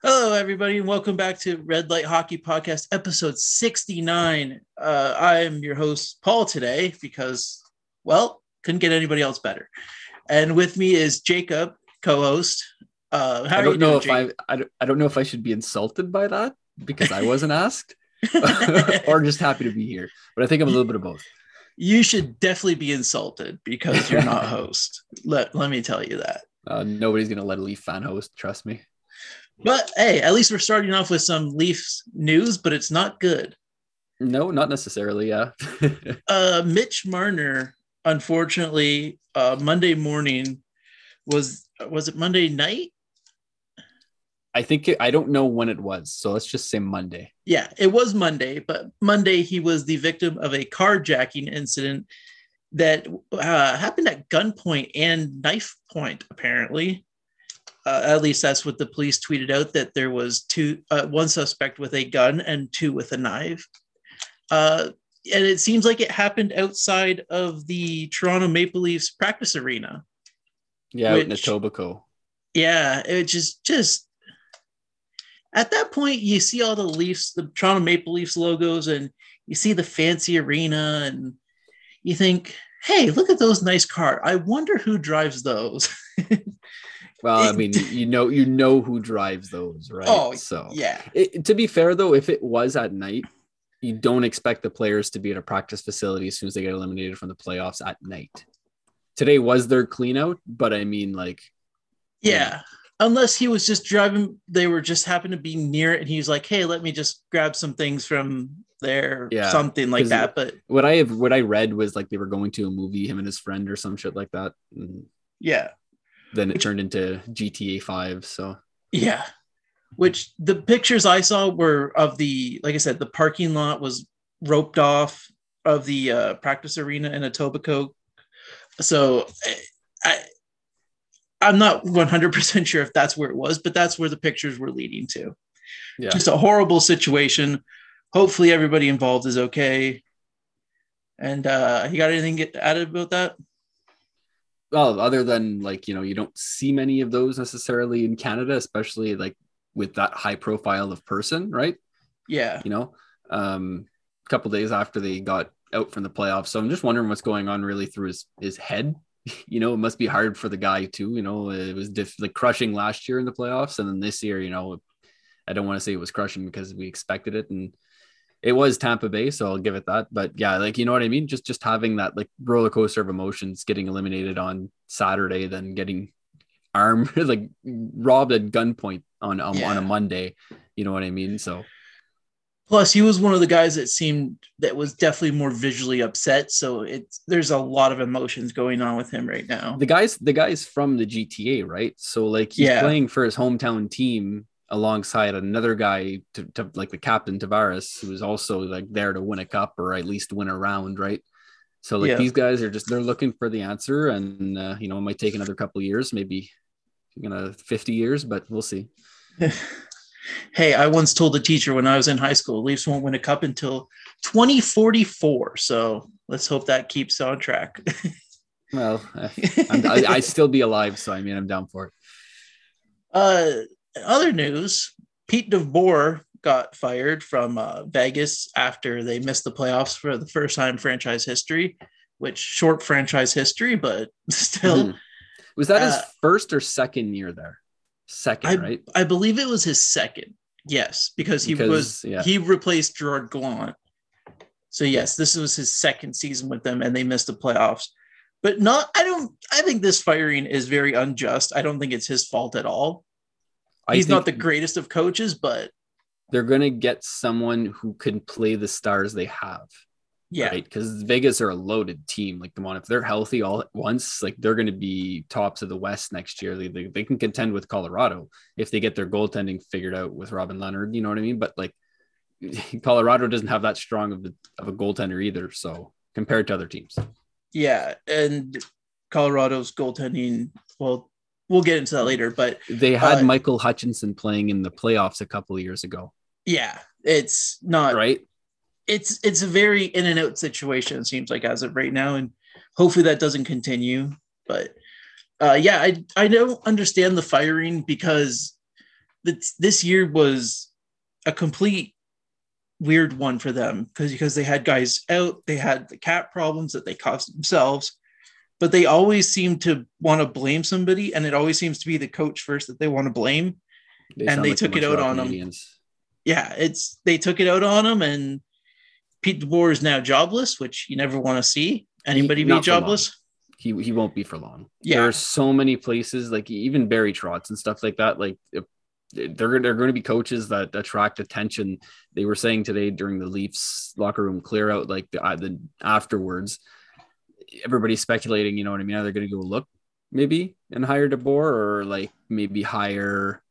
Hello, everybody, and welcome back to Red Light Hockey Podcast, episode 69. Uh, I am your host, Paul, today because, well, couldn't get anybody else better. And with me is Jacob, co host. Uh, I don't know if I, I don't, I don't know if I should be insulted by that because I wasn't asked or just happy to be here. But I think I'm a little bit of both. You should definitely be insulted because you're not host. let, let me tell you that. Uh, nobody's going to let a Leaf fan host, trust me. But hey, at least we're starting off with some Leafs news, but it's not good. No, not necessarily. Yeah. uh, Mitch Marner, unfortunately, uh, Monday morning was was it Monday night? I think it, I don't know when it was, so let's just say Monday. Yeah, it was Monday, but Monday he was the victim of a carjacking incident that uh, happened at gunpoint and knife point, apparently uh, at least that's what the police tweeted out that there was two uh, one suspect with a gun and two with a knife. Uh, and it seems like it happened outside of the toronto maple leafs practice arena. Yeah which, in etobicoke. Yeah it just just at that point you see all the leafs the toronto maple leafs logos and you see the fancy arena and you think hey look at those nice cars. I wonder who drives those Well, I mean, you know, you know who drives those, right? Oh, so yeah. It, to be fair, though, if it was at night, you don't expect the players to be at a practice facility as soon as they get eliminated from the playoffs at night. Today was their clean out, but I mean, like, yeah. yeah. Unless he was just driving, they were just happened to be near it, and he was like, "Hey, let me just grab some things from there, yeah, something like that." But what I have, what I read was like they were going to a movie, him and his friend, or some shit like that. And yeah, then it Which, turned into GTA 5. So, yeah. Which the pictures I saw were of the, like I said, the parking lot was roped off of the uh, practice arena in Etobicoke. So, I, I'm not 100% sure if that's where it was, but that's where the pictures were leading to. Yeah. Just a horrible situation. Hopefully, everybody involved is okay. And uh, you got anything added about that? Well, other than like, you know, you don't see many of those necessarily in Canada, especially like with that high profile of person, right? Yeah. You know, um, a couple days after they got out from the playoffs. So I'm just wondering what's going on really through his, his head. you know, it must be hard for the guy too. You know, it was diff- like crushing last year in the playoffs. And then this year, you know, I don't want to say it was crushing because we expected it. And it was Tampa Bay, so I'll give it that. But yeah, like you know what I mean. Just just having that like roller coaster of emotions, getting eliminated on Saturday, then getting armed like robbed at gunpoint on um, yeah. on a Monday. You know what I mean? So plus he was one of the guys that seemed that was definitely more visually upset so it's there's a lot of emotions going on with him right now the guys the guys from the gta right so like he's yeah. playing for his hometown team alongside another guy to, to, like the captain Tavares, who was also like there to win a cup or at least win a round, right? So like yeah. these guys are just they're looking for the answer, and uh, you know it might take another couple years, maybe you know 50 years, but we'll see. hey, I once told a teacher when I was in high school, Leafs won't win a cup until 2044. So let's hope that keeps on track. well, I, I, I still be alive, so I mean I'm down for it. Uh, other news, Pete DeBoer got fired from uh, Vegas after they missed the playoffs for the first time in franchise history, which short franchise history, but still. Mm-hmm. Was that uh, his first or second year there? Second, I, right? I believe it was his second. Yes, because he because, was yeah. he replaced Gerard Gallant. So yes, this was his second season with them, and they missed the playoffs. But not, I don't. I think this firing is very unjust. I don't think it's his fault at all. He's not the greatest of coaches, but they're going to get someone who can play the stars they have. Yeah. Right. Because Vegas are a loaded team. Like, come on, if they're healthy all at once, like they're going to be tops of the West next year. They, they, they can contend with Colorado if they get their goaltending figured out with Robin Lehner. You know what I mean? But like, Colorado doesn't have that strong of a, of a goaltender either. So compared to other teams. Yeah. And Colorado's goaltending, well, we'll get into that later. But they had uh, Michael Hutchinson playing in the playoffs a couple of years ago. Yeah, it's not right. It's it's a very in and out situation. It seems like as of right now, and hopefully that doesn't continue. But uh, yeah, I I don't understand the firing because this, this year was a complete weird one for them because because they had guys out, they had the cap problems that they caused themselves, but they always seem to want to blame somebody, and it always seems to be the coach first that they want to blame, They and they like took it out on on 'em. Canadiens. yeah, it's they took it out on him, and Pete DeBoer is now jobless, which you never want to see anybody be for long. jobless. He he won't be for long. Yeah. There are so many places, like even Barry Trotz and stuff like that. Like they're they're going to be coaches that attract attention. They were saying today during the Leafs locker room clear out, like the, uh, the afterwards, everybody's speculating. You know what I mean? Are they going to go look maybe and hire DeBoer, or like maybe hire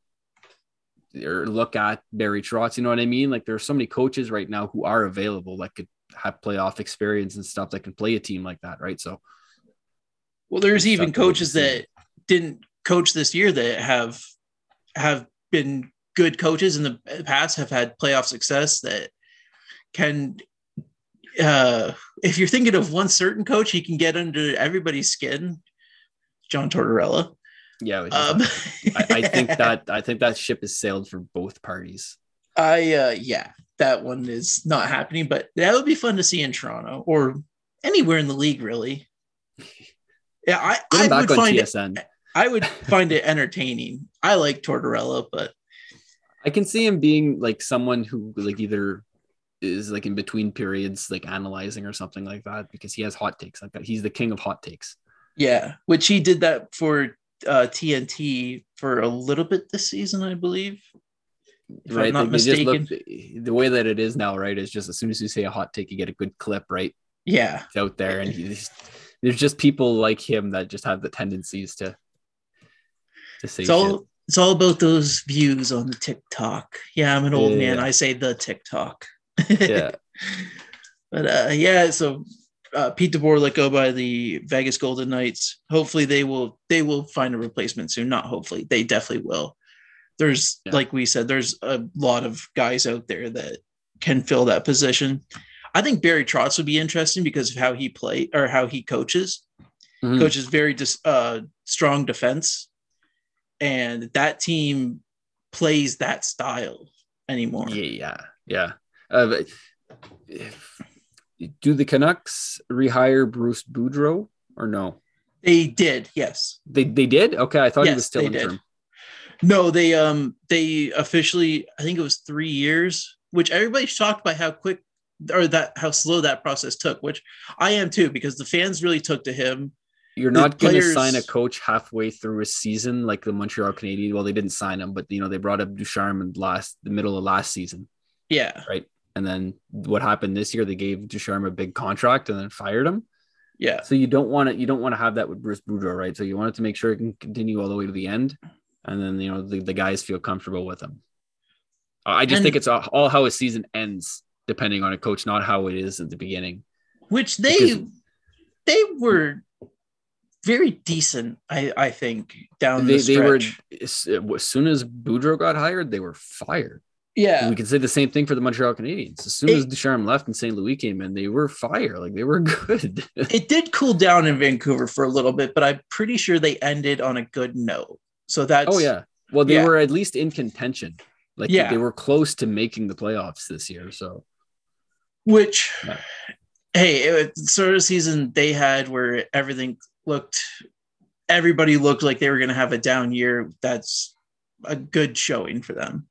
or look at Barry Trotz? You know what I mean? Like there are so many coaches right now who are available that could have playoff experience and stuff that can play a team like that, right? So Well, there's even have to wait and coaches that didn't coach this year that have have been good coaches in the past, have had playoff success that can. Uh, if you're thinking of one certain coach, he can get under everybody's skin. John Tortorella. yeah, Um, I, I think that I think that ship has sailed for both parties. I uh yeah, that one is not happening, but that would be fun to see in Toronto or anywhere in the league, really. Yeah, I, I back would on find it I would find it entertaining. I like Tortorella, but I can see him being like someone who like either is like in between periods, like analyzing or something like that, because he has hot takes. Like he's the king of hot takes. yeah, which he did that for uh TNT for a little bit this season, I believe. If I'm right? not They- they mistaken. look- the way that it is now, right? Is just as soon as you say a hot take, you get a good clip, right? Yeah. It's out there, and he's there's just people like him that just have the tendencies to to say It's shit. all it's all about those views on the TikTok. Yeah, I'm an old Yeah. man. I say the TikTok. Yeah, But uh, yeah, so uh, Pete DeBoer let go by the Vegas Golden Knights. Hopefully, they will they will find a replacement soon. Not hopefully, they definitely will. There's Yeah. like we said, there's a lot of guys out there that can fill that position. I think Barry Trotz would be interesting because of how he play or how he coaches. Mhm. Coaches very dis, uh, strong defense, and that team plays that style anymore. yeah, yeah, yeah. Uh, do the Canucks rehire Bruce Boudreau or no? They did, yes. They they did. Okay, I thought he was still in did. No, they um they officially I think it was three years, which everybody's shocked by how quick or that how slow that process took, which I am too, because the fans really took to him. You're The not going to sign a coach halfway through a season like the Montreal Canadiens. Well, they didn't sign him, but you know they brought up Ducharme in last the middle of last season, Yeah, and then what happened this year? They gave Ducharme a big contract and then fired him. yeah. So you don't want to you don't want to have that with Bruce Boudreau, right? So you want it to make sure it can continue all the way to the end, and then you know the, the guys feel comfortable with him. I just And- think it's all, all how a season ends, depending on a coach, not how it is at the beginning. Which they Because- they were very decent, I I think, down They, the they were stretch. as as soon as Boudreau got hired, they were fired. Yeah. We can say the same thing for the Montreal Canadiens. As soon as Ducharme left and St. Louis came in, they were fire. Like they were good. It did cool down in Vancouver for a little bit, but I'm pretty sure they ended on a good note. So that's oh yeah. Well, they Yeah. were at least in contention. Like Yeah. they were close to making the playoffs this year. So which Yeah. hey it, sort of season they had where everything looked everybody looked like they were going to have a down year that's a good showing for them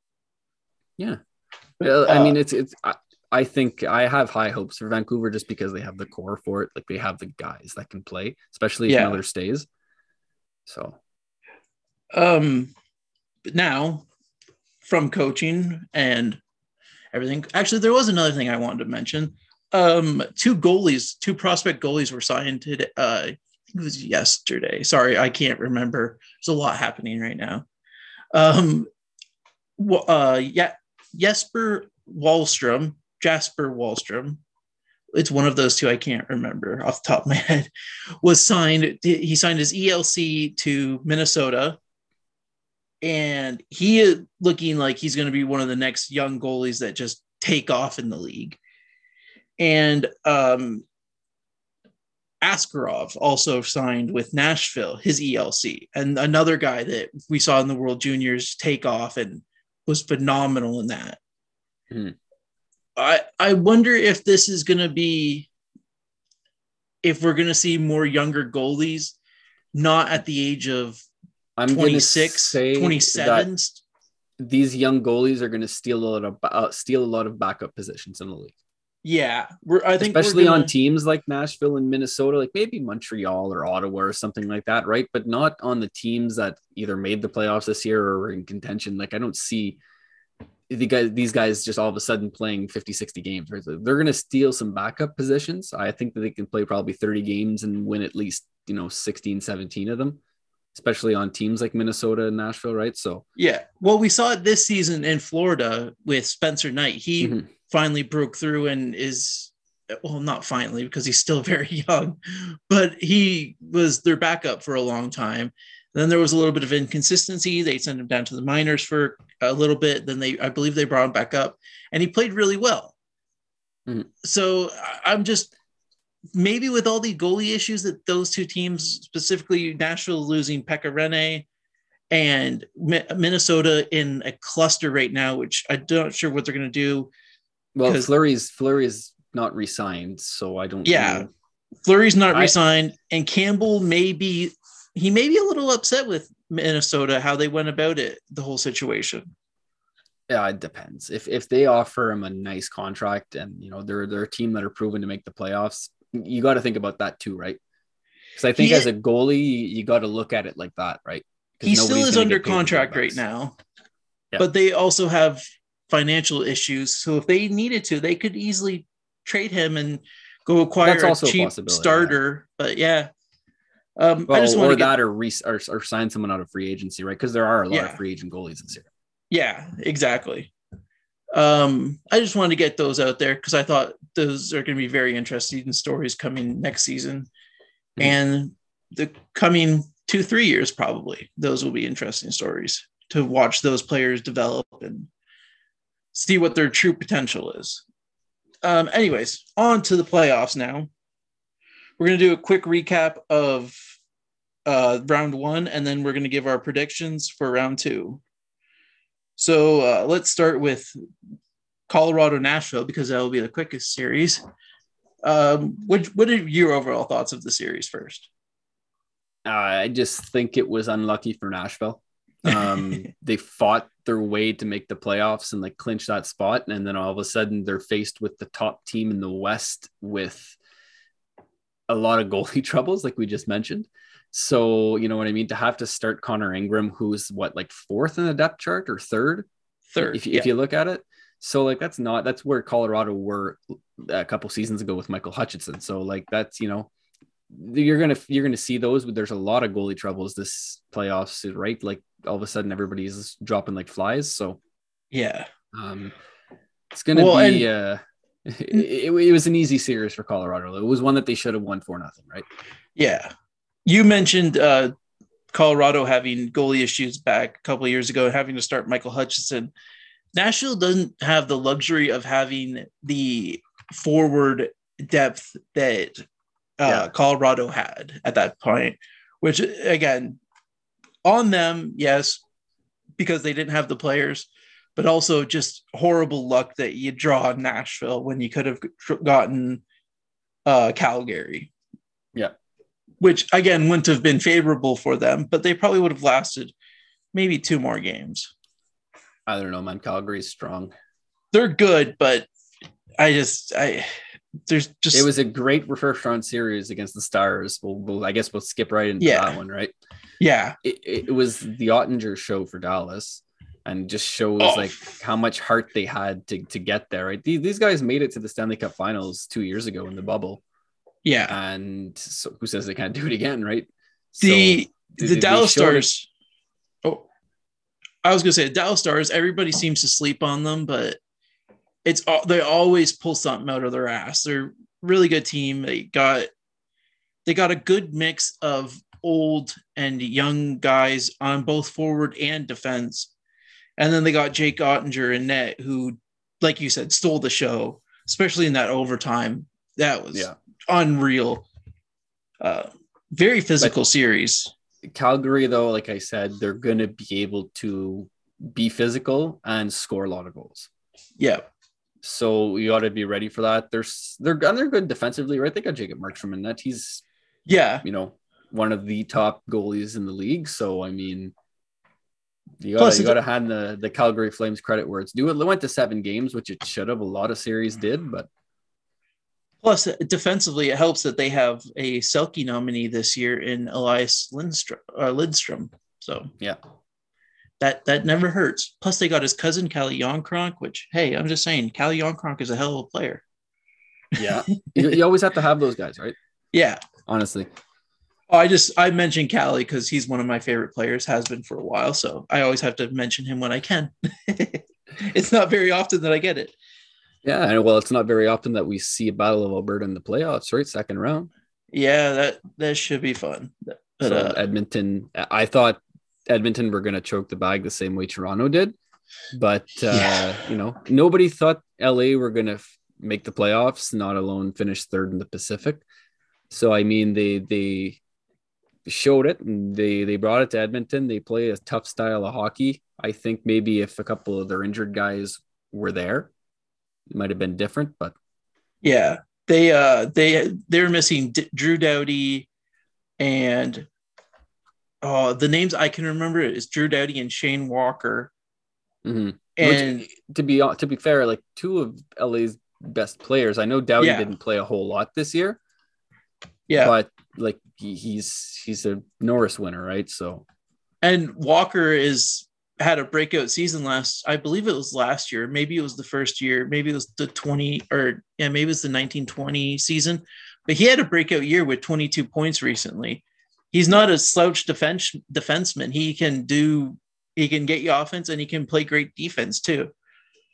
Well, I Uh, mean, it's it's. I, I think I have high hopes for Vancouver just because they have the core for it. Like they have the guys that can play, especially if Yeah. Miller stays. So um but now from coaching and everything actually there was another thing i wanted to mention um two goalies two prospect goalies were signed today uh I think it was yesterday sorry i can't remember there's a lot happening right now um uh yeah jesper wallstrom jasper wallstrom it's one of those two i can't remember off the top of my head. Was signed he signed his elc to minnesota. And he is looking like he's going to be one of the next young goalies that just take off in the league. And um, Askarov also signed with Nashville, his ELC, and another guy that we saw in the World Juniors take off and was phenomenal in that. Hmm. I I wonder if this is going to be if we're going to see more younger goalies not at the age of I'm 26 27 these young goalies are going to steal a lot of uh, steal a lot of backup positions in the league. Yeah we're i think especially gonna- on teams like Nashville and Minnesota, like maybe Montreal or Ottawa or something like that, right? But not on the teams that either made the playoffs this year or were in contention. Like I don't see the guys, these guys just all of a sudden playing 50, 60 games. Right? They're going to steal some backup positions. I think that they can play probably 30 games and win at least, you know, 16, 17 of them, especially on teams like Minnesota and Nashville, right? So yeah well we saw it this season in florida with spencer knight he Mhm. Finally broke through and is well not finally because he's still very young but he was their backup for a long time. Then there was a little bit of inconsistency. They sent him down to the minors for a little bit. Then they i believe they brought him back up and he played really well. Mhm. so i'm just maybe with all the goalie issues that those two teams specifically nashville losing pekka rinne and Mi- minnesota in a cluster right now which i'm not sure what they're going to do well, Fleury's Fleury's not re-signed, so I don't Yeah. know. Fleury's not I- re-signed, and Campbell may be he may be a little upset with Minnesota how they went about it, the whole situation. Yeah, it depends. If if they offer him a nice contract and you know they're they're a team that are proven to make the playoffs, you got to think about that too, right? Because I think He- as a goalie, you, got to look at it like that, right? He still is under get paid the big contract right now, Yeah. but they also have financial issues. So if they needed to, they could easily trade him and go acquire a a cheap possibility, starter. But yeah, um, Well, I just want or to get that, or, re- or or sign someone out of free agency, right? Because there are a lot Yeah. of free agent goalies this year. Yeah, exactly. Um, I just wanted to get those out there because I thought those are going to be very interesting stories coming next season, Mhm. and the coming two three years probably. Those will be interesting stories to watch those players develop and see what their true potential is. Um, anyways, on to the playoffs now. We're going to do a quick recap of uh, round one, and then we're going to give our predictions for round two. So uh, let's start with Colorado Nashville because that will be the quickest series. Um, what what are your overall thoughts of the series first? Uh, I just think it was unlucky for Nashville. Um, they fought their way to make the playoffs and like clinch that spot, and then all of a sudden they're faced with the top team in the West with a lot of goalie troubles, like we just mentioned. So you know what I mean. To have to start Connor Ingram, who's what like fourth in the depth chart or third, Third, if, you yeah. if you look at it. So like that's not that's where Colorado were a couple seasons ago with Michael Hutchinson. So like that's you know you're gonna you're gonna see those. But there's a lot of goalie troubles this playoffs, right? Like all of a sudden everybody's dropping like flies. So yeah, um, it's gonna Well, be uh, it, it was an easy series for Colorado. It was one that they should have won for nothing, right? yeah. You mentioned uh, Colorado having goalie issues back a couple of years ago, having to start Michael Hutchinson. Nashville doesn't have the luxury of having the forward depth that uh, Yeah. Colorado had at that point, which again, on them, yes, because they didn't have the players, but also just horrible luck that you draw Nashville when you could have gotten uh, Calgary. Yeah. Which again wouldn't have been favorable for them, but they probably would have lasted maybe two more games. I don't know, man. Calgary's strong. They're good, but I just I there's just It was a great first round series against the Stars. We'll, we'll I guess we'll skip right into Yeah. that one, right? yeah it, it was the Oettinger show for Dallas and just shows Oh. like how much heart they had to, to get there. Right. These, these guys made it to the Stanley Cup finals two years ago in the bubble. yeah And so who says they can't do it again? Right. the So, the they Dallas showed it- Stars. Oh, I was gonna say the Dallas Stars. Everybody seems to sleep on them, but it's all they always pull something out of their ass. They're a really good team. They got they got a good mix of old and young guys on both forward and defense, and then they got Jake Oettinger and net, who, like you said, stole the show, especially in that overtime. That was Yeah. unreal. Uh, very physical series. Calgary, though, like I said, they're going to be able to be physical and score a lot of goals. Yeah. So you got to be ready for that. There's they're and they're good defensively, right? They got Jacob Markstrom in that. He's Yeah. you know one of the top goalies in the league. So I mean, you got you got to hand the the Calgary Flames credit where it's due. It went to seven games, which it should have. A lot of series did, but Plus, defensively, it helps that they have a Selke nominee this year in Elias Lindholm. Uh, Lindholm. So yeah, that that never hurts. Plus, they got his cousin Calle Järnkrok, which hey, I'm just saying, Calle Järnkrok is a hell of a player. yeah. you, you always have to have those guys, right? Yeah. Honestly, Oh, I just I mentioned Calle because he's one of my favorite players, has been for a while. So I always have to mention him when I can. it's not very often that I get it. yeah. And well, it's not very often that we see a Battle of Alberta in the playoffs, right? Second round. Yeah, that that should be fun. But so uh, Edmonton, I thought Edmonton were going to choke the bag the same way Toronto did, but uh, Yeah. you know nobody thought LA were going to f- make the playoffs, not alone finish third in the Pacific. So I mean, they they showed it and they they brought it to Edmonton. They play a tough style of hockey. I think maybe if a couple of their injured guys were there, it might have been different. But yeah, they uh they they're missing D- Drew Doughty and oh the names I can remember is Drew Doughty and Shane Walker. mhm. And Which, to be to be fair, like two of LA's best players. I know Doughty Yeah. didn't play a whole lot this year, yeah, but like he, he's he's a Norris winner, right? So and Walker is had a breakout season last I believe it was last year maybe it was the first year maybe it was the 20 or yeah maybe it was the 1920 season but he had a breakout year with 22 points recently he's not a slouch defense defenseman he can do he can get you offense and he can play great defense too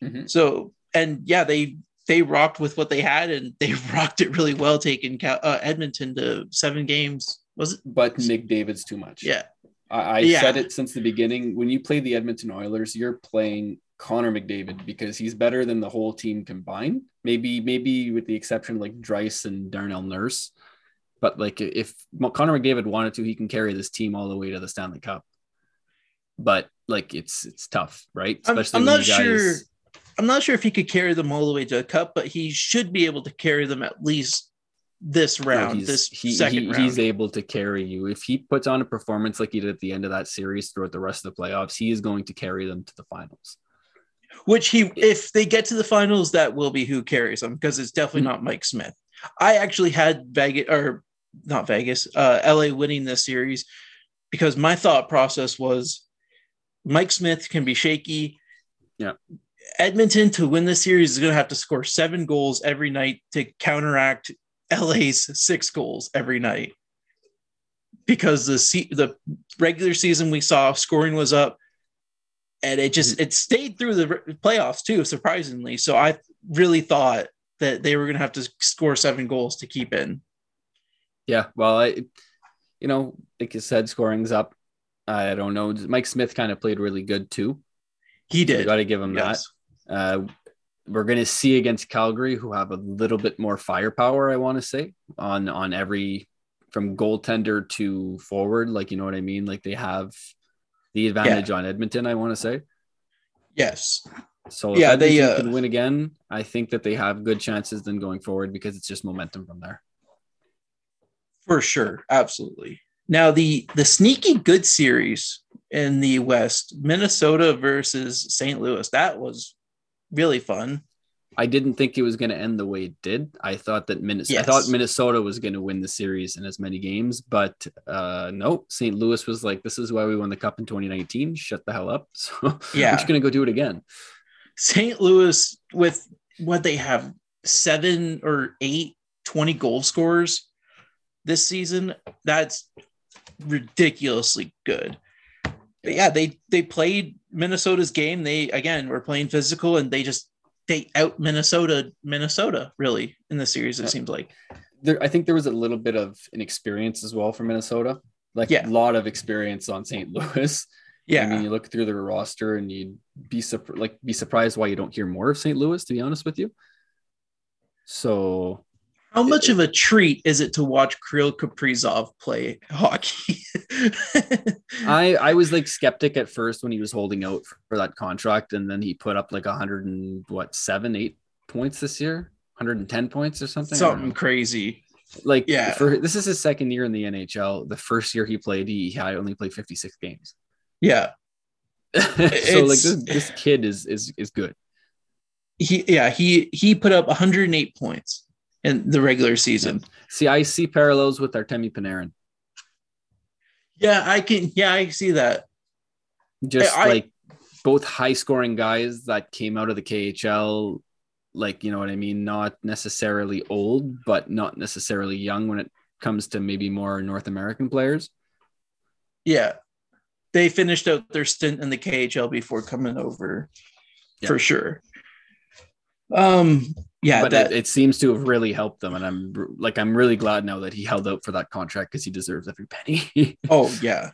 Mhm. so and yeah they they rocked with what they had and they rocked it really well taking uh, Edmonton to seven games was it but McDavid's too much. yeah I, I Yeah. said it since the beginning. When you play the Edmonton Oilers, you're playing Connor McDavid because he's better than the whole team combined. Maybe, maybe with the exception of like Dryce and Darnell Nurse. But like if Connor McDavid wanted to, he can carry this team all the way to the Stanley Cup. But like it's it's tough, right? I'm- Especially I'm not guys- sure- I'm not sure if he could carry them all the way to a cup, but he should be able to carry them at least this round, he's, this he, second he- round. he's able to carry you. If he puts on a performance like he did at the end of that series throughout the rest of the playoffs, he is going to carry them to the finals. Which he, if they get to the finals, that will be who carries them because it's definitely Mhm. not Mike Smith. I actually had Vegas or not Vegas, uh, LA winning this series because my thought process was Mike Smith can be shaky. Yeah. Edmonton to win this series is going to have to score seven goals every night to counteract LA's six goals every night. Because the se- the regular season we saw scoring was up, and it just it stayed through the re- playoffs too, surprisingly. So I really thought that they were going to have to score seven goals to keep in. Yeah, well, I, you know, like you said, scoring's up. I don't know. Mike Smith kind of played really good too. He did. got to give him Yes. that. Uh, we're going to see against Calgary, who have a little bit more firepower. I want to say on on every from goaltender to forward. Like you know what I mean. Like they have the advantage on Edmonton. I want to say. Yes. So if Yeah, Edmonton they, uh, can win again, I think that they have good chances then going forward because it's just momentum from there. For sure, absolutely. Now the the sneaky good series in the West, Minnesota versus St. Louis, that was really fun. I didn't think it was going to end the way it did. I thought that Minnesota, Yes. I thought Minnesota was going to win the series in as many games, but uh, no, St. Louis was like, "This is why we won the cup in 2019. Shut the hell up." So Yeah. we're just going to go do it again. St. Louis with what they have seven or eight 20 goal scorers this season, that's ridiculously good. But yeah, they they played Minnesota's game. They again were playing physical and they just they out Minnesota Minnesota really in the series it Yeah. seems like. There, I think there was a little bit of an experience as well for Minnesota, like Yeah. a lot of experience on St. Louis. Yeah. I mean, you look through their roster and you'd be like be surprised why you don't hear more of St. Louis. To be honest with you, so How much of a treat is it to watch Kirill Kaprizov play hockey? I I was like skeptic at first when he was holding out for, for that contract, and then he put up like a hundred and what seven, eight points this year, 110 points or something. Something crazy. Like Yeah. for this is his second year in the NHL. The first year he played, he had only played 56 games. Yeah. so like this this kid is is is good. He yeah, he he put up 108 points in the regular season. See, I see parallels with Artemi Panarin. Yeah, I can yeah, I see that. Just I- like both high scoring guys that came out of the KHL, like you know what I mean, not necessarily old, but not necessarily young when it comes to maybe more North American players. Yeah. They finished out their stint in the KHL before coming over Yeah. for sure. Um yeah, but that it, it seems to have really helped them, and I'm like I'm really glad now that he held out for that contract because he deserves every penny. Oh yeah,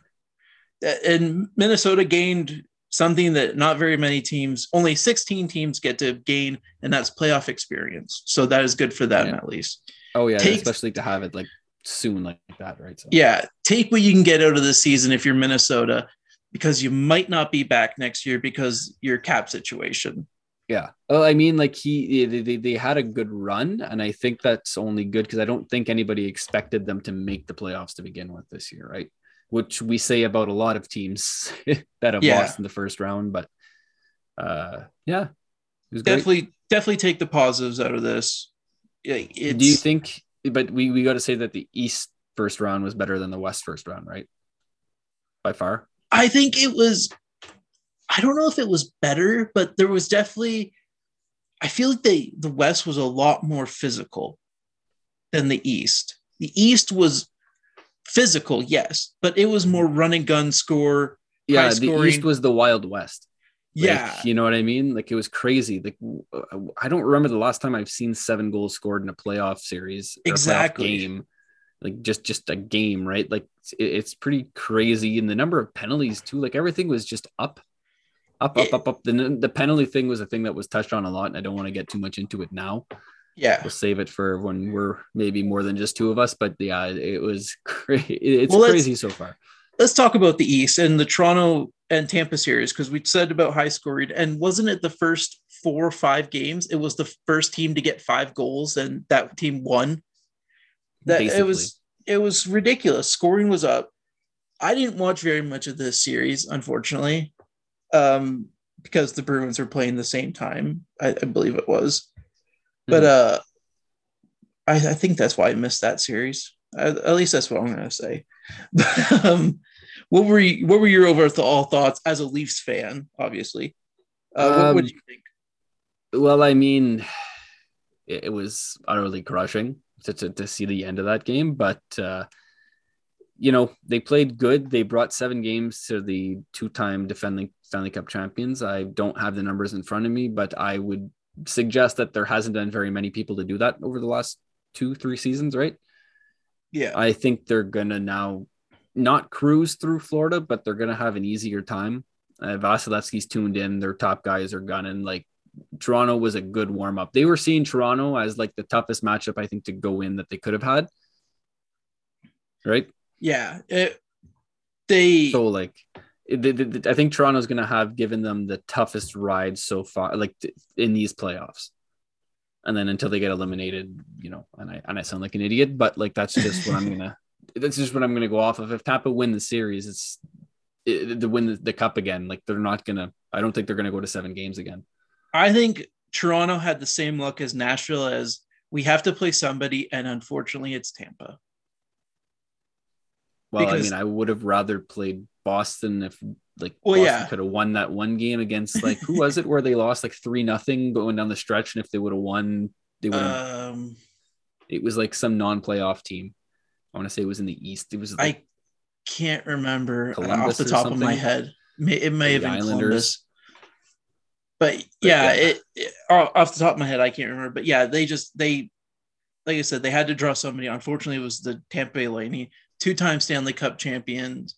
and Minnesota gained something that not very many teams, only 16 teams get to gain, and that's playoff experience. So that is good for them Yeah. at least. oh yeah, Takes- especially to have it like soon like that, right? So Yeah, take what you can get out of this season if you're Minnesota, because you might not be back next year because your cap situation. Yeah. Well, I mean, like he they, they, they had a good run, and I think that's only good because I don't think anybody expected them to make the playoffs to begin with this year, right? Which we say about a lot of teams that have Yeah. lost in the first round, but uh yeah. It was great. Definitely, definitely take the positives out of this. Yeah, It's, Do you think but we, we got to say that the East first round was better than the West first round, right? By far. I think it was. I don't know if it was better, but there was definitely. I feel like they the West was a lot more physical than the East. The East was physical, yes, but it was more run and gun score. Yeah, the. East was the Wild West. Like, Yeah, you know what I mean? Like it was crazy. Like I don't remember the last time I've seen seven goals scored in a playoff series, a playoff Exactly. game. Like just just a game, right? Like it's pretty crazy, and the number of penalties too. Like everything was just up, up, up, It- up, up. The the penalty thing was a thing that was touched on a lot, and I don't want to get too much into it now. yeah. We'll save it for when we're maybe more than just two of us. But yeah, it was cra- It's Well, crazy so far. Let's talk about the East and the Toronto and Tampa series because we said about high scoring, and wasn't it the first four or five games? It was the first team to get five goals, and that team won. that it was it was ridiculous. Scoring was up. I didn't watch very much of this series, unfortunately, um, because the Bruins were playing the same time. I, I believe it was, but uh, I, I think that's why I missed that series. At, at least that's what I'm gonna say. But, um, what were you, what were your overall thoughts as a Leafs fan? Obviously, uh, what, what Um, you think? Well, I mean, it, it was utterly crushing to, to, to see the end of that game, but uh, you know they played good. They brought seven games to the two-time defending Stanley Cup champions. I don't have the numbers in front of me, but I would suggest that there hasn't been very many people to do that over the last two, three seasons, right? Yeah, I think they're gonna now not cruise through Florida, but they're gonna have an easier time. Uh, Vasilevskiy's tuned in. Their top guys are gunning. Like Toronto was a good warm up. They were seeing Toronto as like the toughest matchup I think to go in that they could have had. Right. Yeah. It, they So like, the- the- the- I think Toronto's gonna have given them the toughest ride so far, like in these playoffs. And then until they get eliminated, you know, and I and I sound like an idiot, but like that's just what I'm gonna. That's just what I'm gonna go off of. If Tampa win the series, it's it, to win the, the cup again. Like they're not gonna. I don't think they're gonna go to seven games again. I think Toronto had the same luck as Nashville as we have to play somebody, and unfortunately, it's Tampa. Well, Because- I mean, I would have rather played Boston if like Well, Boston yeah. could have won that one game against like who was it where they lost like three nothing going down the stretch, and if they would have won, they would have. Um, it was like some non-playoff team. I want to say it was in the East. It was like, I can't remember Columbus off the top of my head. It may have The been Islanders. Columbus. But yeah, yeah. It, it- off off the top of my head, I can't remember. But yeah, they just they, like I said, they had to draw somebody. Unfortunately, it was the Tampa Bay Lightning, two-time Stanley Cup champions,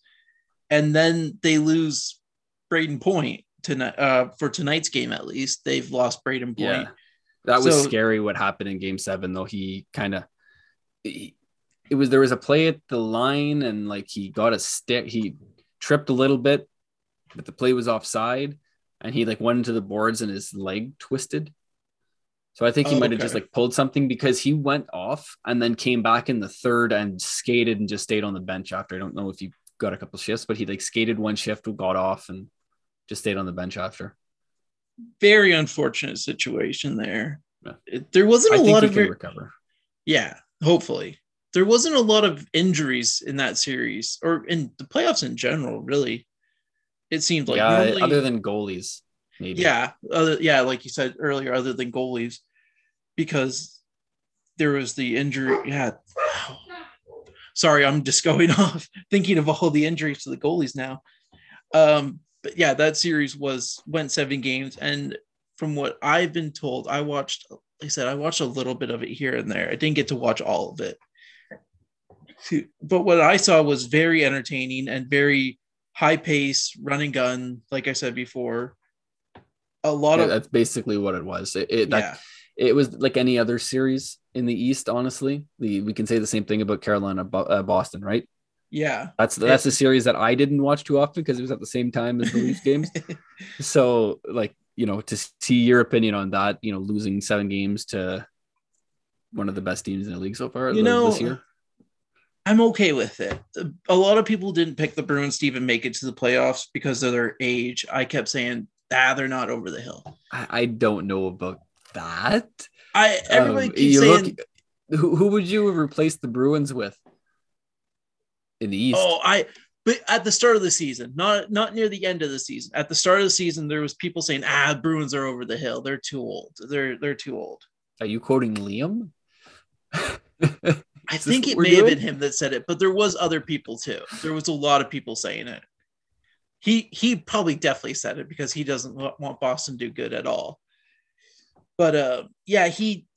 and then they lose Brayden Point tonight. Uh, for tonight's game, at least they've lost Brayden Point. yeah, that was So- scary. What happened in Game Seven, though, he kind of it was there was a play at the line and like he got a stick he tripped a little bit but the play was offside and he like went into the boards and his leg twisted so i think he Oh, might have just like pulled something because he went off and then came back in the third and skated and just stayed on the bench after i don't know if he got a couple shifts but he like skated one shift got off and just stayed on the bench after Very unfortunate situation there. Yeah. It- there wasn't i a lot of ver- recover yeah, hopefully. There wasn't a lot of injuries in that series or in the playoffs in general, really. It seemed like yeah normally, other than goalies maybe yeah, other, yeah, like you said earlier, other than goalies, because there was the injury. Yeah. Sorry, I'm just going off thinking of all the injuries to the goalies now. Um, but yeah, that series was went seven games, and from what I've been told, I watched. Like I said, I watched a little bit of it here and there. I didn't get to watch all of it, but what I saw was very entertaining and very high pace, run and gun. Like I said before, a lot Yeah, of that's basically what it was it, it, that yeah. it was like any other series in the East. Honestly, the we can say the same thing about Carolina, uh, Boston, right? Yeah. That's that's a series that I didn't watch too often because it was at the same time as the Leaf games. So, like you know, to see your opinion on that, you know, losing seven games to one of the best teams in the league so far You know, this year. I'm okay with it. A lot of people didn't pick the Bruins to even make it to the playoffs because of their age. I kept saying, ah, they're not over the hill. I, I don't know about that. I everybody Um, keeps you saying, look- who, who would you have replaced the Bruins with in the East? oh, I but at the start of the season, not not near the end of the season. At the start of the season, there was people saying, ah, Bruins are over the hill. They're too old. They're they're too old. Are you quoting Liam? I think it may have been him that said it, but there was other people too. There was a lot of people saying it. He he probably definitely said it because he doesn't want Boston to do good at all. But uh, yeah, he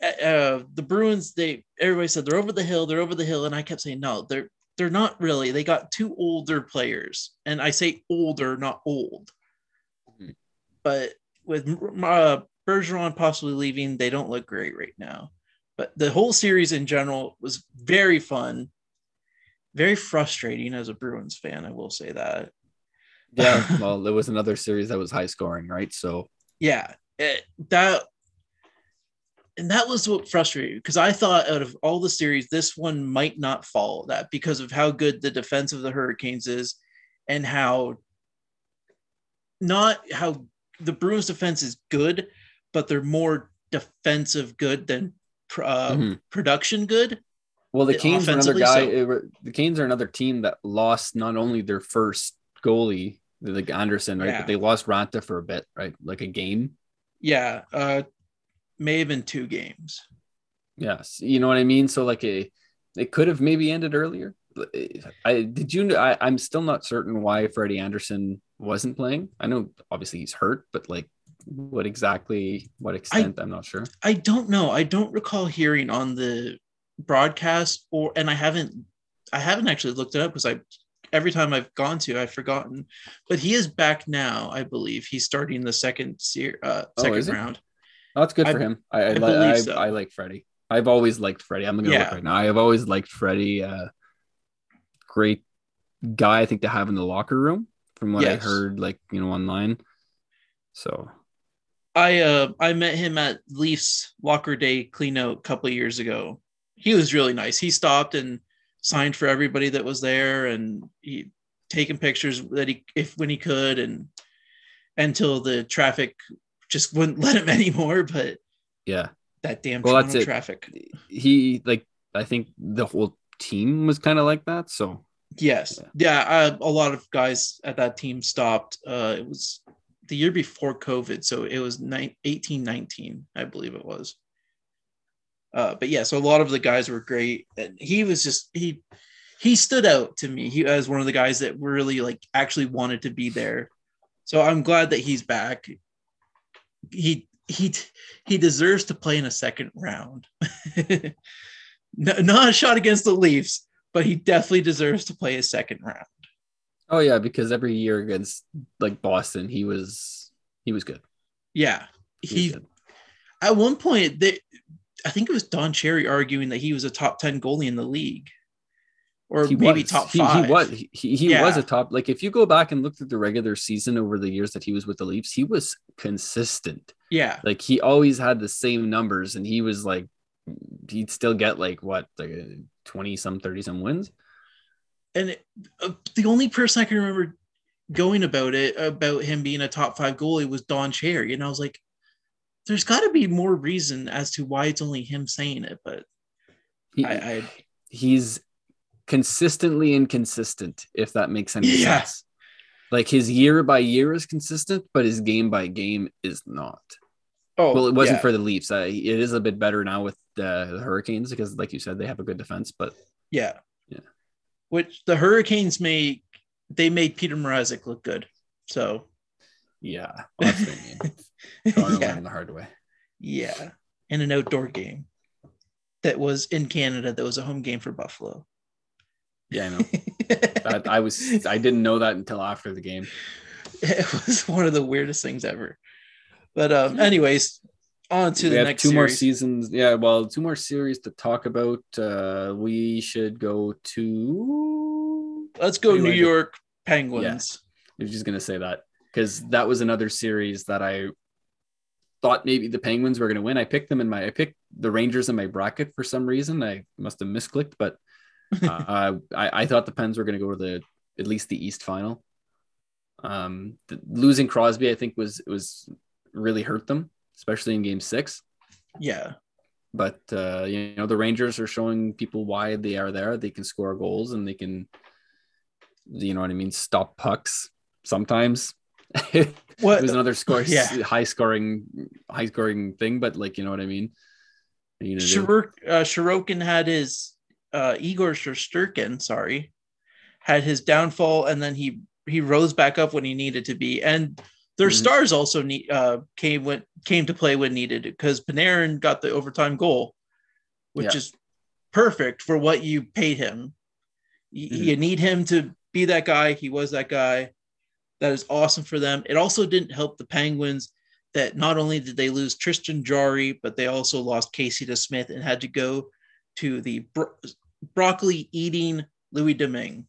uh, uh, the Bruins. They everybody said they're over the hill. They're over the hill, and I kept saying no. They're they're not really. They got two older players, and I say older, not old. Mhm. But with uh, Bergeron possibly leaving, they don't look great right now. But the whole series in general was very fun, very frustrating as a Bruins fan. I will say that. Yeah, well, there was another series that was high scoring, right? So Yeah, it, that and that was what frustrated me because I thought out of all the series, this one might not follow that because of how good the defense of the Hurricanes is and how not how the Bruins defense is good, but they're more defensive good than uh, Mhm. production good. Well, the Canes are another guy. so- it the Canes are another team that lost not only their first goalie, like Andersen, right, Yeah. but they lost Raanta for a bit, right, like a game. Yeah, uh, may have been two games. Yes, you know what I mean. So like a, it could have maybe ended earlier. I did you? I, I'm still not certain why Freddie Andersen wasn't playing. I know obviously he's hurt, but like what exactly, what extent, I'm not sure. I don't know. I don't recall hearing on the broadcast or and I haven't I haven't actually looked it up because I every time I've gone to I've forgotten. But he is back now, I believe. He's starting the second ser- uh Oh, second he? round. Oh, that's good I- for him. I I, I li- I, so. I like Freddie. I've always liked Freddie. I'm gonna look right now. I have always liked Freddie. Uh, great guy, I think to have in the locker room, from what I heard, like you know, online. So I uh I met him at Leafs locker Day cleanout a couple of years ago. He was really nice. He stopped and signed for everybody that was there and he taking pictures that he if when he could and until the traffic just wouldn't let him anymore. But yeah, that damn Well, that's it. traffic. he like I think the whole team was kind of like that. So Yes. Yeah. uh, a lot of guys at that team stopped. Uh, it was the year before COVID. So it was nine, 18, 19, I believe it was. Uh, but yeah, so a lot of the guys were great. And he was just, he, he stood out to me. He was one of the guys that really like actually wanted to be there. So I'm glad that he's back. He, he, he deserves to play in a second round. not a shot against the Leafs, but he definitely deserves to play a second round. oh yeah, because every year against like Boston, he was he was good. Yeah, He, was he good. at one point they I think it was Don Cherry arguing that he was a top 10 goalie in the league. Or He maybe was. top He- five. He, was. He, he Yeah. was a top. Like if you go back and look at the regular season over the years that he was with the Leafs, he was consistent. Yeah. Like he always had the same numbers, and he was like, he'd still get like what, like twenty some, thirty some wins. And it, uh, the only person I can remember going about it, about him being a top five goalie, was Don Cherry. And I was like, there's got to be more reason as to why it's only him saying it. But He, I, I he's consistently inconsistent, if that makes any Yeah. sense. Like his year by year is consistent, but his game by game is not. oh, well, it wasn't yeah. for the Leafs. Uh, it is a bit better now with uh, the Hurricanes because, like you said, they have a good defense. But Yeah. Yeah. Which the Hurricanes made they made Peter Mrazek look good. So yeah, well, that's what I mean. Toronto yeah. the hard way. Yeah. In an outdoor game that was in Canada that was a home game for Buffalo. Yeah, I know. That, I was I didn't know that until after the game. it was one of the weirdest things ever. But um anyways, on to we the have next two more seasons. Yeah, well, two more series to talk about. Uh, we should go to. Let's go What do you New? York Penguins. I was just gonna say that because that was another series that I thought maybe the Penguins were gonna win. I picked them in my I picked the Rangers in my bracket for some reason. I must have misclicked, but uh, I, I thought the Pens were gonna go to the at least the East final. Um, the, losing Crosby, I think was was really hurt them, especially in Game Six. Yeah. But uh, you know the Rangers are showing people why they are there. They can score goals and they can, you know what I mean, stop pucks sometimes. it was another score, Yeah. high scoring, high scoring thing. But like you know what I mean. You gonna? Shirok, uh, Shirokin had his uh, Igor Shesterkin, sorry, had his downfall, and then he he rose back up when he needed to be. And their Mhm. stars also need, uh, came when came to play when needed because Panarin got the overtime goal, which Yeah. is perfect for what you paid him. Y- Mhm. You need him to be that guy. He was that guy. That is awesome for them. It also didn't help the Penguins that not only did they lose Tristan Jarry, but they also lost Casey DeSmith and had to go to the bro- broccoli eating Louis Domingue.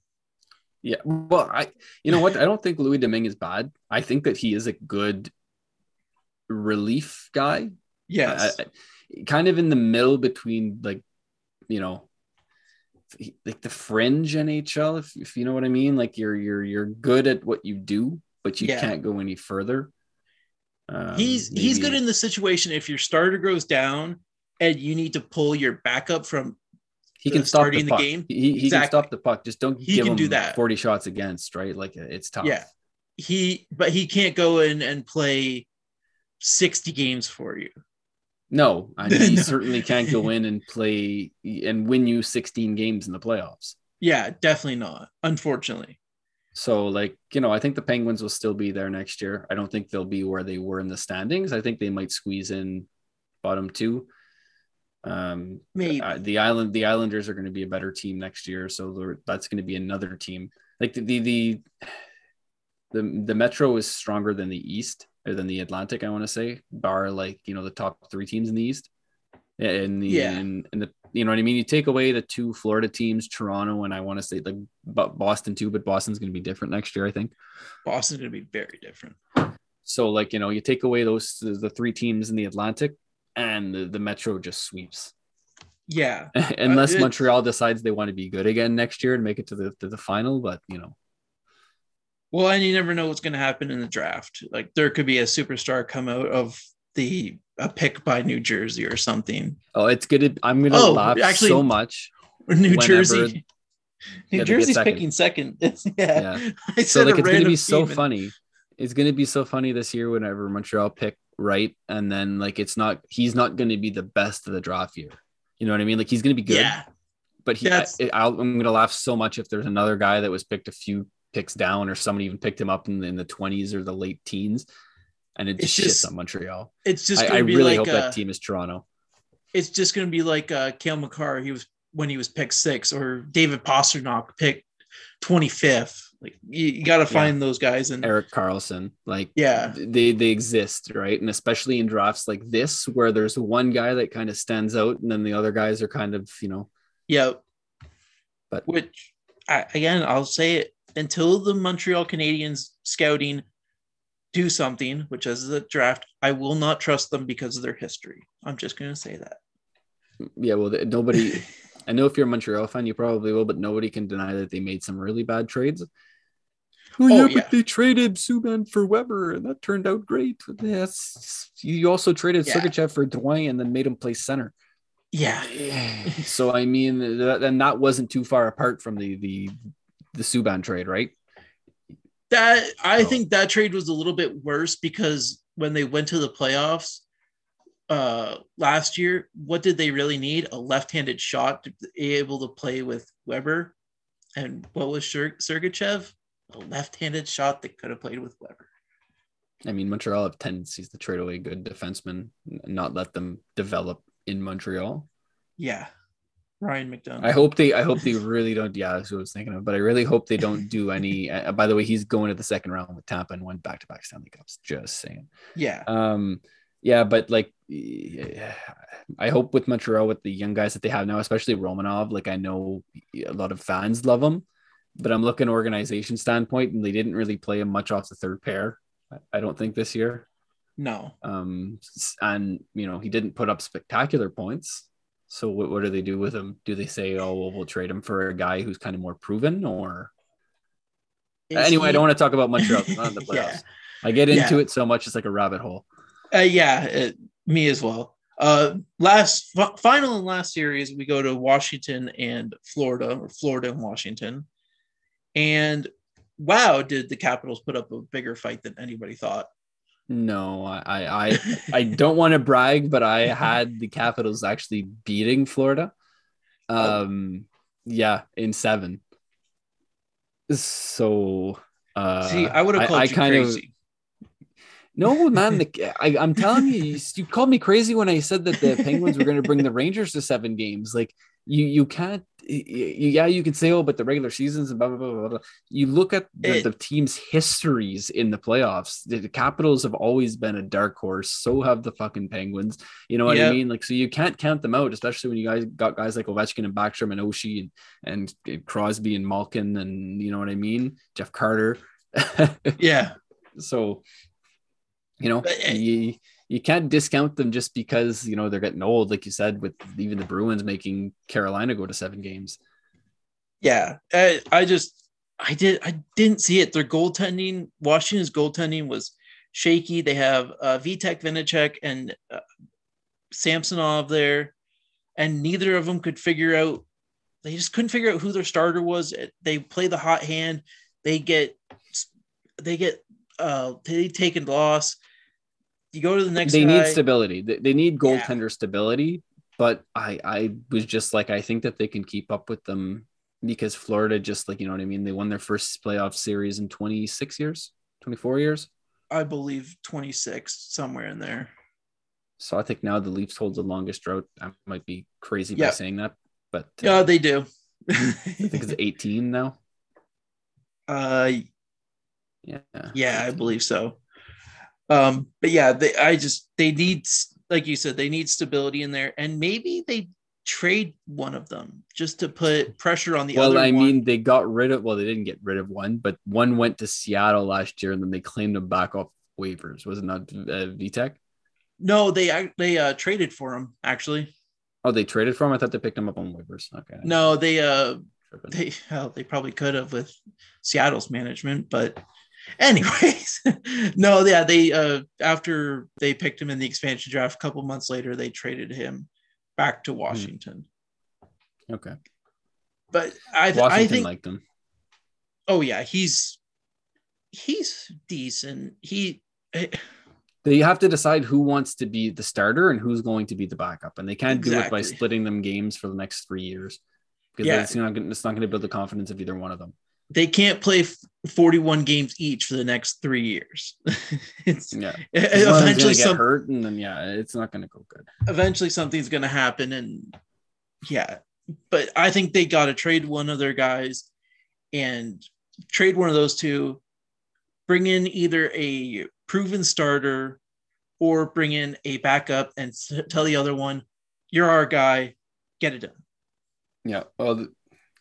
Yeah. Well, I you know what? I don't think Louis Domingue is bad. I think that he is a good relief guy. Yes. I- I- kind of in the middle between like, you know, like the fringe NHL, if, if you know what I mean. Like you're you're you're good at what you do, but you Yeah. can't go any further. Um, he's he's good in the situation if your starter goes down and you need to pull your backup from he can stop starting the the game. He, he can stop the puck. Just don't He give can him do that. 40 shots against, right? Like it's tough. Yeah. he but he can't go in and play 60 games for you. No, and he No. certainly can't go in and play and win you 16 games in the playoffs. Yeah, definitely not. Unfortunately. So, like, you know, I think the Penguins will still be there next year. I don't think they'll be where they were in the standings. I think they might squeeze in bottom two. Um, Maybe. uh, the island, the Islanders are going to be a better team next year, so that's going to be another team. Like the the the the, the Metro is stronger than the East or than the Atlantic. I want to say, bar like you know the top three teams in the East. And the Yeah. in, in the you know what I mean. You take away the two Florida teams, Toronto, and I want to say like Boston too, but Boston's going to be different next year, I think. Boston's going to be very different. So like you know, you take away those the three teams in the Atlantic, and the, the Metro just sweeps. Yeah. Unless uh, it- Montreal decides they want to be good again next year and make it to the to the final, but you know, Well, and you never know what's going to happen in the draft. Like there could be a superstar come out of the a pick by New Jersey or something. oh, it's good. To, I'm gonna Oh, laugh actually- so much. New Jersey. New Yeah, they get Jersey's second. picking second. It's, yeah. Yeah. I So said like it's gonna be so and- funny. It's gonna be so funny this year whenever Montreal pick right, and then like it's not. He's not gonna be the best of the draft year. You know what I mean? Like he's gonna be good. Yeah. but he, I, I'll, I'm gonna laugh so much if there's another guy that was picked a few picks down, or somebody even picked him up in, in the 20s or the late teens, and it It's just shits on Montreal. It's just I, I be really like hope uh, that team is Toronto. it's just going to be like uh, Cale Makar. He was when he was picked six, or David Pastrnak picked 25th. Like you, you got to find those guys and Erik Karlsson. like yeah, they they exist, right? And especially in drafts like this, where there's one guy that kind of stands out, and then the other guys are kind of you know, yeah. But which I, again, I'll say it until the Montreal Canadiens scouting do something, which is the draft, I will not trust them because of their history. I'm just going to say that. Yeah, well, nobody. I know if you're a Montreal fan, you probably will, but nobody can deny that they made some really bad trades. Oh, yeah, yeah. but they traded Subban for Weber, and that turned out great. Yes, you also traded yeah. Sergachev for Drouin, and then made him play center. Yeah. so I mean, and that wasn't too far apart from the the the Subban trade, right? That I so. think that trade was a little bit worse because when they went to the playoffs uh last year, what did they really need? A left-handed shot to be able to play with Weber. And what was Sergachev? A left-handed shot that could have played with Weber. I mean, Montreal have tendencies to trade away good defensemen, not let them develop in Montreal. Yeah. Ryan McDonagh. I hope they. I hope they really don't. Yeah, that's what I was thinking of. But I really hope they don't do any. Uh, by the way, he's going to the second round with Tampa and won back to back Stanley Cups. Just saying. Yeah. Um. Yeah, but like, I hope with Montreal with the young guys that they have now, especially Romanov. Like I know a lot of fans love him, but I'm looking organization standpoint, and they didn't really play him much off the third pair. I don't think this year. No. Um, and you know he didn't put up spectacular points. So what, what do they do with him? Do they say, "Oh, well, we'll trade him for a guy who's kind of more proven," or Is anyway? He... I don't want to talk about Montreal. Not the playoffs. yeah. I get into yeah. it so much; it's like a rabbit hole. Uh, yeah, it, me as well. Uh, last f- final and last series, we go to Washington and Florida, or Florida and Washington, and wow, did the Capitals put up a bigger fight than anybody thought? No, I I I don't want to brag, but I had the Capitals actually beating Florida. Oh. Um yeah, in 7. So uh See, I would have called I, I you kind crazy. Of, no, man, the, I, am telling you, you, you called me crazy when I said that the Penguins were going to bring the Rangers to seven games. Like you, you can't yeah, you can say, oh, but the regular seasons and blah blah blah blah. blah. You look at the, it, the team's histories in the playoffs. The, Capitals have always been a dark horse. So have the fucking Penguins. You know what yep. I mean? Like, so you can't count them out, especially when you guys got guys like Ovechkin and Backstrom and Oshie and, and Crosby and Malkin and you know what I mean, Jeff Carter. yeah. So, you know, but, eh, you, you can't discount them just because you know they're getting old, like you said, with even the Bruins making Carolina go to seven games. Yeah, I, I just I did I didn't see it. Their goaltending, Washington's goaltending was shaky. They have uh, Vitek Vanecek and uh, Samsonov there, and neither of them could figure out. They just couldn't figure out who their starter was. They play the hot hand. They get they get uh they take a loss you go to the next. They guy. need stability. They, they need goaltender yeah. stability. But I I was just like I think that they can keep up with them because Florida just like you know what I mean. They won their first playoff series in 26 years, 24 years. I believe 26 somewhere in there. So I think now the Leafs hold the longest drought. I might be crazy by saying that, but uh, yeah, they do. I think it's 18 now. Uh, yeah, yeah, I believe so. Um, but yeah, they, I just they need, like you said, they need stability in there, and maybe they trade one of them just to put pressure on the well, other. Well, I one. mean, they got rid of. Well, they didn't get rid of one, but one went to Seattle last year, and then they claimed him back off waivers. Was it not uh, Vitek? No, they they uh, traded for him actually. Oh, they traded for him. I thought they picked him up on waivers. Okay. No, they uh they well, they probably could have with Seattle's management, but Anyways, no, yeah, they uh after they picked him in the expansion draft, a couple months later, they traded him back to hmm. Washington. Okay. But I Washington I think liked him. Oh yeah, he's he's decent. He they have to decide who wants to be the starter and who's going to be the backup, and they can't exactly. do it by splitting them games for the next three years because yeah. it's not it's not going to build the confidence of either one of them they can't play 41 games each for the next three years. it's yeah. Eventually, some, get hurt, and then yeah, it's not going to go good. Eventually, something's going to happen, and yeah. But I think they got to trade one of their guys, and trade one of those two, bring in either a proven starter or bring in a backup and tell the other one, you're our guy, get it done. Yeah. Well,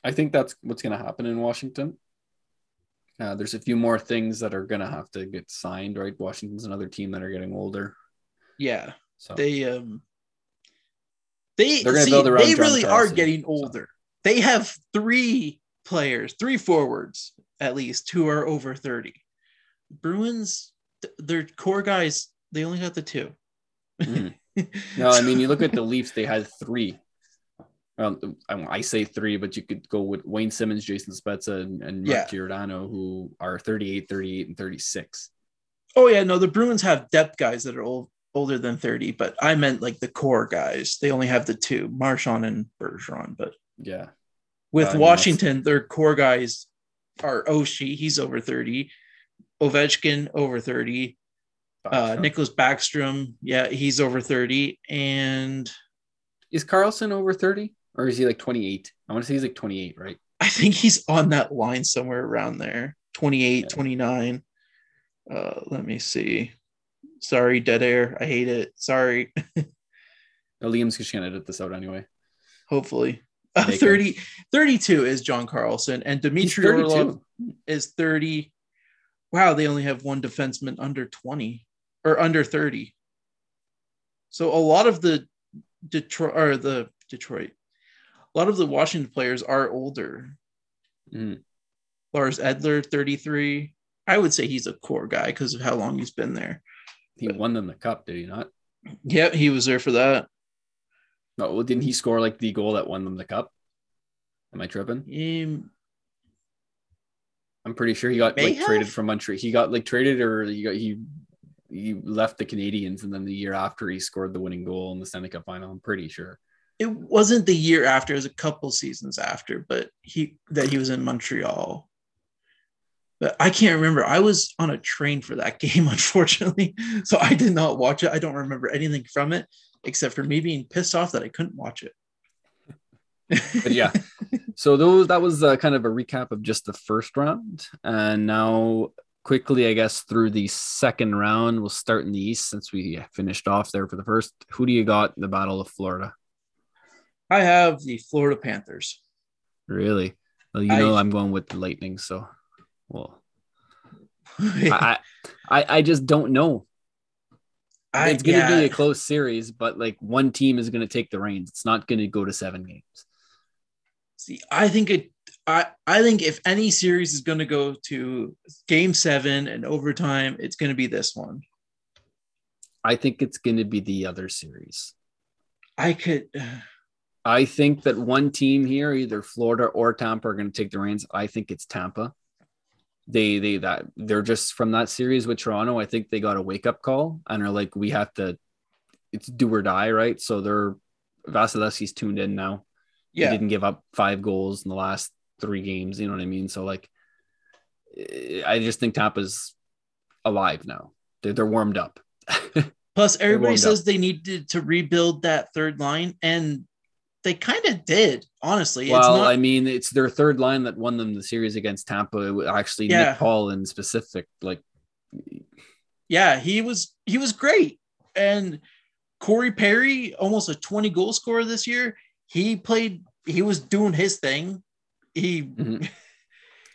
I think that's what's going to happen in Washington. Uh, there's a few more things that are going to have to get signed, right? Washington's another team that are getting older. Yeah. So they, um, they, They're gonna see, build around they John really are getting older. They have three players, three forwards at least, who are over 30. Bruins, th- their core guys, they only got the two. Mhm. No, I mean, you look at the Leafs, they had three. Um, I say three, but you could go with Wayne Simmonds, Jason Spezza, and, and Yeah. Mark Giordano, who are 38, 38, and 36. Oh yeah, no, the Bruins have depth guys that are old, older than 30, but I meant like the core guys. They only have the two, Marchand and Bergeron. But Yeah. with mean, Washington, their core guys are Oshie, he's over 30, Ovechkin over 30, uh, Nicholas Backstrom, yeah, he's over 30, and Is Carlson over 30 or is he like 28? I want to say he's like 28, right? I think he's on that line somewhere around there 28, Yeah. 29. Uh, let me see. Sorry, dead air. I hate it. Sorry. No, Liam's just going to edit this out anyway. Hopefully. Uh, 30, 32 is John Carlson, and Dimitri Orlov is 30. Wow, they only have one defenseman under 20 or under 30. So a lot of the Detroit or the Detroit, a lot of the Washington players are older. Mhm. Lars Eller, 33. I would say he's a core guy because of how long he's been there. He won them the cup, did he not? Yep, he was there for that. No, well, didn't he score like the goal that won them the cup? Am I tripping? Um, I'm pretty sure he got May like traded from Montreal. He got like traded or he got he he left the Canadiens and then the year after he scored the winning goal in the Stanley Cup final. I'm pretty sure. It wasn't the year after, it was a couple seasons after, but he that he was in Montreal. But I can't remember. I was on a train for that game, unfortunately. So I did not watch it. I don't remember anything from it except for me being pissed off that I couldn't watch it. But yeah, so those that was uh, kind of a recap of just the first round, and now quickly, I guess through the second round, we'll start in the East since we finished off there for the first. Who do you got in the Battle of Florida? I have the Florida Panthers. Really? Well, you know I- I'm going with the Lightning, so well, I I, I- just don't know. I- it's going to yeah. be a close series, but like one team is going to take the reins. It's not going to go to seven games. See, I think it. I I think if any series is going to go to Game Seven and overtime, it's going to be this one. I think it's going to be the other series. I could. Uh, I think that one team here, either Florida or Tampa, are going to take the reins. I think it's Tampa. They they that they're just from that series with Toronto. I think they got a wake up call and are like, we have to. It's do or die, right? So they're Vasilevskiy's tuned in now. He Yeah, didn't give up five goals in the last three games. You know what I mean? So like, eh, I just think Tampa's alive now. They're, they're warmed up. Plus, everybody says they needed to rebuild that third line, and they kind of did. Honestly, it's well, not. I mean, it's their third line that won them the series against Tampa. It was Actually, Yeah. Nick Paul in specific, like yeah, he was he was great, and Corey Perry, almost a twenty goal scorer this year. He played. He was doing his thing. He Mhm.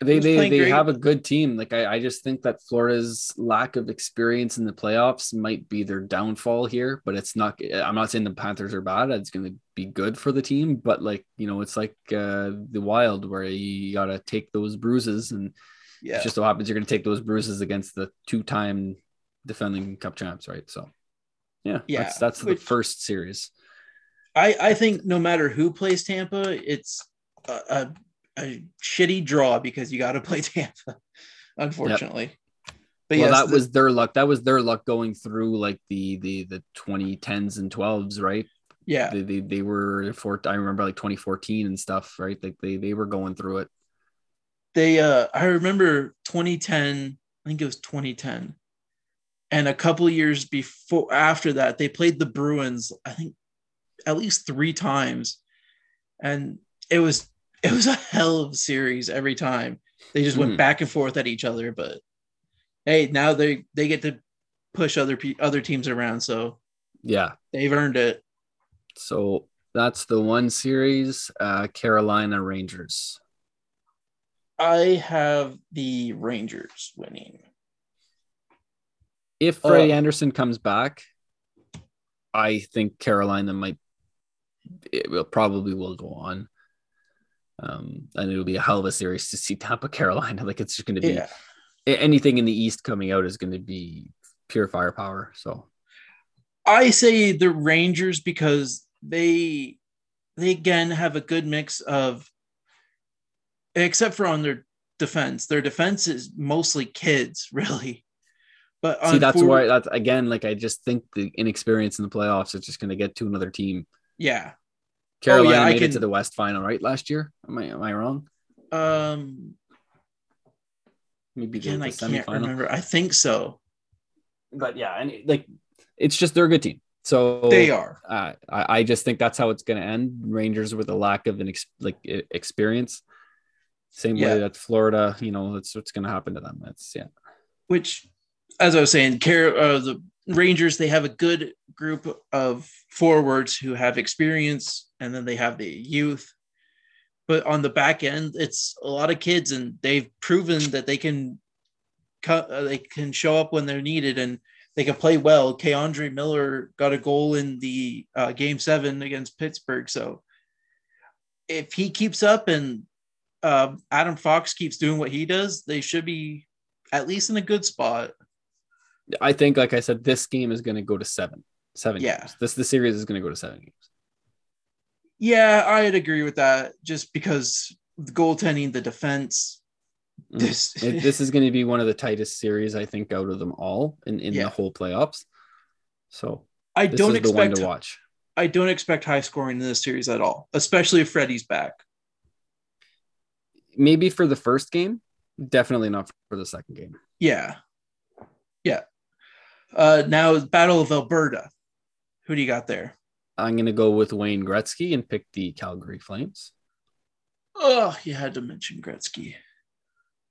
They they, they great. have a good team. Like I, I just think that Florida's lack of experience in the playoffs might be their downfall here. But it's not. I'm not saying the Panthers are bad. It's going to be good for the team. But like you know, it's like uh, the Wild where you got to take those bruises, and yeah. it just so happens you're going to take those bruises against the two-time defending Cup champs, right? So yeah, Yeah, that's that's which- the first series. I, I think no matter who plays Tampa, it's a, a, a shitty draw because you got to play Tampa, unfortunately. But well, yes, that the- was their luck. That was their luck going through like the the the 2010s and 12s, right? yeah, They they, they were for I remember like 2014 and stuff, right? Like they they were going through it. they uh I remember 2010, I think it was 2010. And a couple years before after that, they played the Bruins, I think at least three times. And it was it was a hell of a series every time. They just went Mhm. back and forth at each other, but hey, now they they get to push other pe- other teams around, so Yeah. they've earned it. So that's the one series. Uh, Carolina Rangers. I have the Rangers winning. If Freddie Uh, Andersen comes back, I think Carolina might. It will probably will go on. Um, and it'll be a hell of a series to see Tampa Carolina. Like it's just going to be Yeah. anything in the East coming out is going to be pure firepower. So I say the Rangers because they they again have a good mix of except for on their defense. Their defense is mostly kids, really. But see, that's forward- why that's again, like I just think the inexperience in the playoffs is just going to get to another team. yeah. Carolina Oh, I made it can- to the West Final, right? Last year, am I am I wrong? Um Maybe the- again, I can't remember. I think so. But yeah, and like it's just they're a good team. So They are. Uh, I, I just think that's how it's going to end. Rangers with a lack of an ex- like experience. Same Yeah. way that Florida, you know, that's what's going to happen to them. That's yeah. which as I was saying, Car- uh, the Rangers they have a good group of forwards who have experience, and then they have the youth. But on the back end, it's a lot of kids, and they've proven that they can. Uh, they can show up when they're needed, and they can play well. K'Andre Miller got a goal in the uh, game seven against Pittsburgh, so if he keeps up and uh, Adam Fox keeps doing what he does, they should be at least in a good spot. I think, like I said, this game is going to go to seven. Seven. Yeah. Games. This the series is going to go to seven games. Yeah, I'd agree with that. Just because the goaltending, the defense, Mm. this this is going to be one of the tightest series I think out of them all in, in Yeah. the whole playoffs. So I this don't is the one expect to watch. I don't expect high scoring in this series at all, especially if Freddie's back. Maybe for the first game, definitely not for the second game. Yeah, yeah. Uh, now Battle of Alberta. Who do you got there? I'm going to go with Wayne Gretzky and pick the Calgary Flames. Oh, you had to mention Gretzky.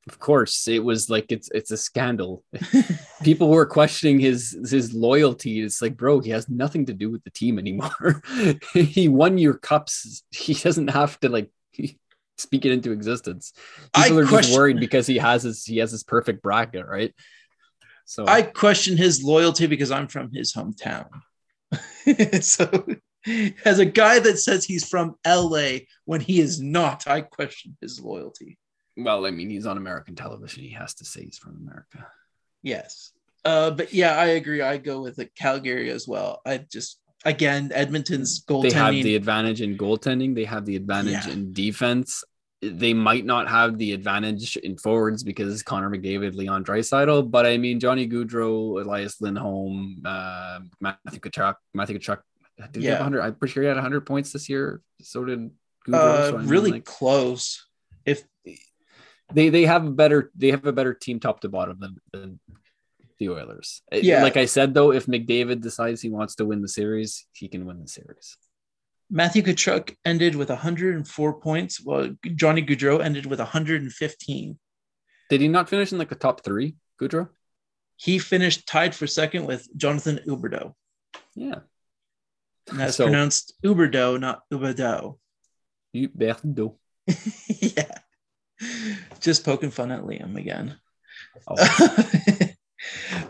Of course, it was like it's it's a scandal. People were questioning his his loyalty. It's like, bro, he has nothing to do with the team anymore. he won your cups. He doesn't have to like speak it into existence. I People are just worried because he has his he has his perfect bracket, right? So I question his loyalty because I'm from his hometown. so, as a guy that says he's from LA when he is not, I question his loyalty. well, I mean, he's on American television. He has to say he's from America. Yes. Uh, but yeah, I agree. I go with the Calgary as well. I just again Edmonton's goaltending. They have the advantage in goaltending. They have the advantage Yeah. in defense. They might not have the advantage in forwards because Connor McDavid, Leon Draisaitl, but I mean Johnny Gaudreau, Elias Lindholm, uh, Matthew Tkachuk, Matthew Tkachuk. Did he have Yeah. 100? I'm pretty sure he had 100 points this year. So did Gaudreau. uh, so I mean, really like, close. If they they have a better they have a better team top to bottom than, than the Oilers. Yeah. Like I said though, if McDavid decides he wants to win the series, he can win the series. Matthew Tkachuk ended with 104 points, well, Johnny Gaudreau ended with 115. Did he not finish in like the top three, Gaudreau? He finished tied for second with Jonathan Uberdo. Yeah. And that's So- pronounced Uberdo, not Uberdo. Huberdeau. yeah. Just poking fun at Liam again. Oh,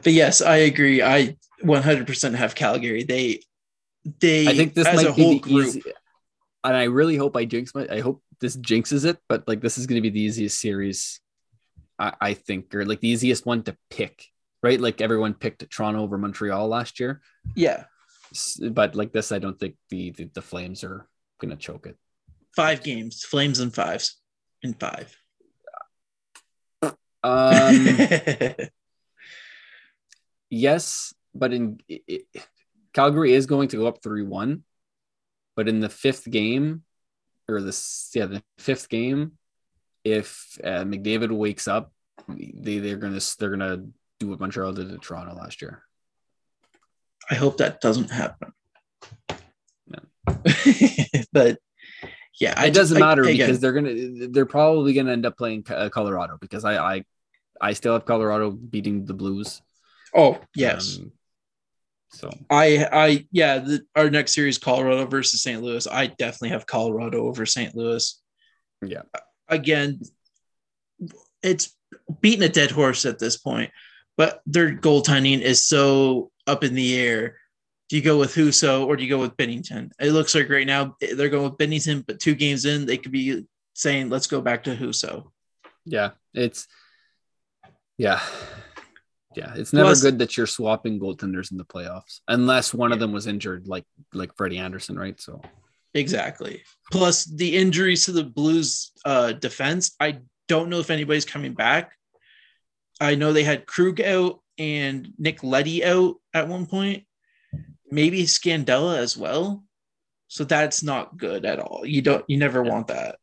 but yes, I agree. I 100% have Calgary. They, they, I think this as a might be whole the group, easy, and I really hope I jinx my. I hope this jinxes it, but like this is going to be the easiest series, I, I think, or like the easiest one to pick, right? Like everyone picked Toronto over Montreal last year, yeah, but like this, I don't think the the, the Flames are going to choke it. five games, Flames and fives in five. Um, yes, but in it- Calgary is going to go up three one, but in the fifth game, or this yeah the fifth game, if uh, McDavid wakes up, they they're gonna they're gonna do what Montreal did to Toronto last year. I hope that doesn't happen. Yeah. but yeah, I it doesn't I- matter again, because they're gonna they're probably gonna end up playing uh, Colorado because I I I still have Colorado beating the Blues. oh yes, Um, so I I yeah, the, our next series Colorado versus St. Louis. I definitely have Colorado over St. Louis. Yeah. Again, it's beating a dead horse at this point, but their goaltending is so up in the air. Do you go with Husso or do you go with Binnington? It looks like right now they're going with Binnington, but two games in, they could be saying, let's go back to Husso. yeah, it's yeah. Yeah, it's never Plus- good that you're swapping goaltenders in the playoffs unless one of them was injured, like like Freddie Andersen, right? So Exactly. Plus the injuries to the Blues uh, defense. I don't know if anybody's coming back. I know they had Krug out and Nick Leddy out at one point. Maybe Scandella as well. So that's not good at all. You don't. You never Yeah. want that.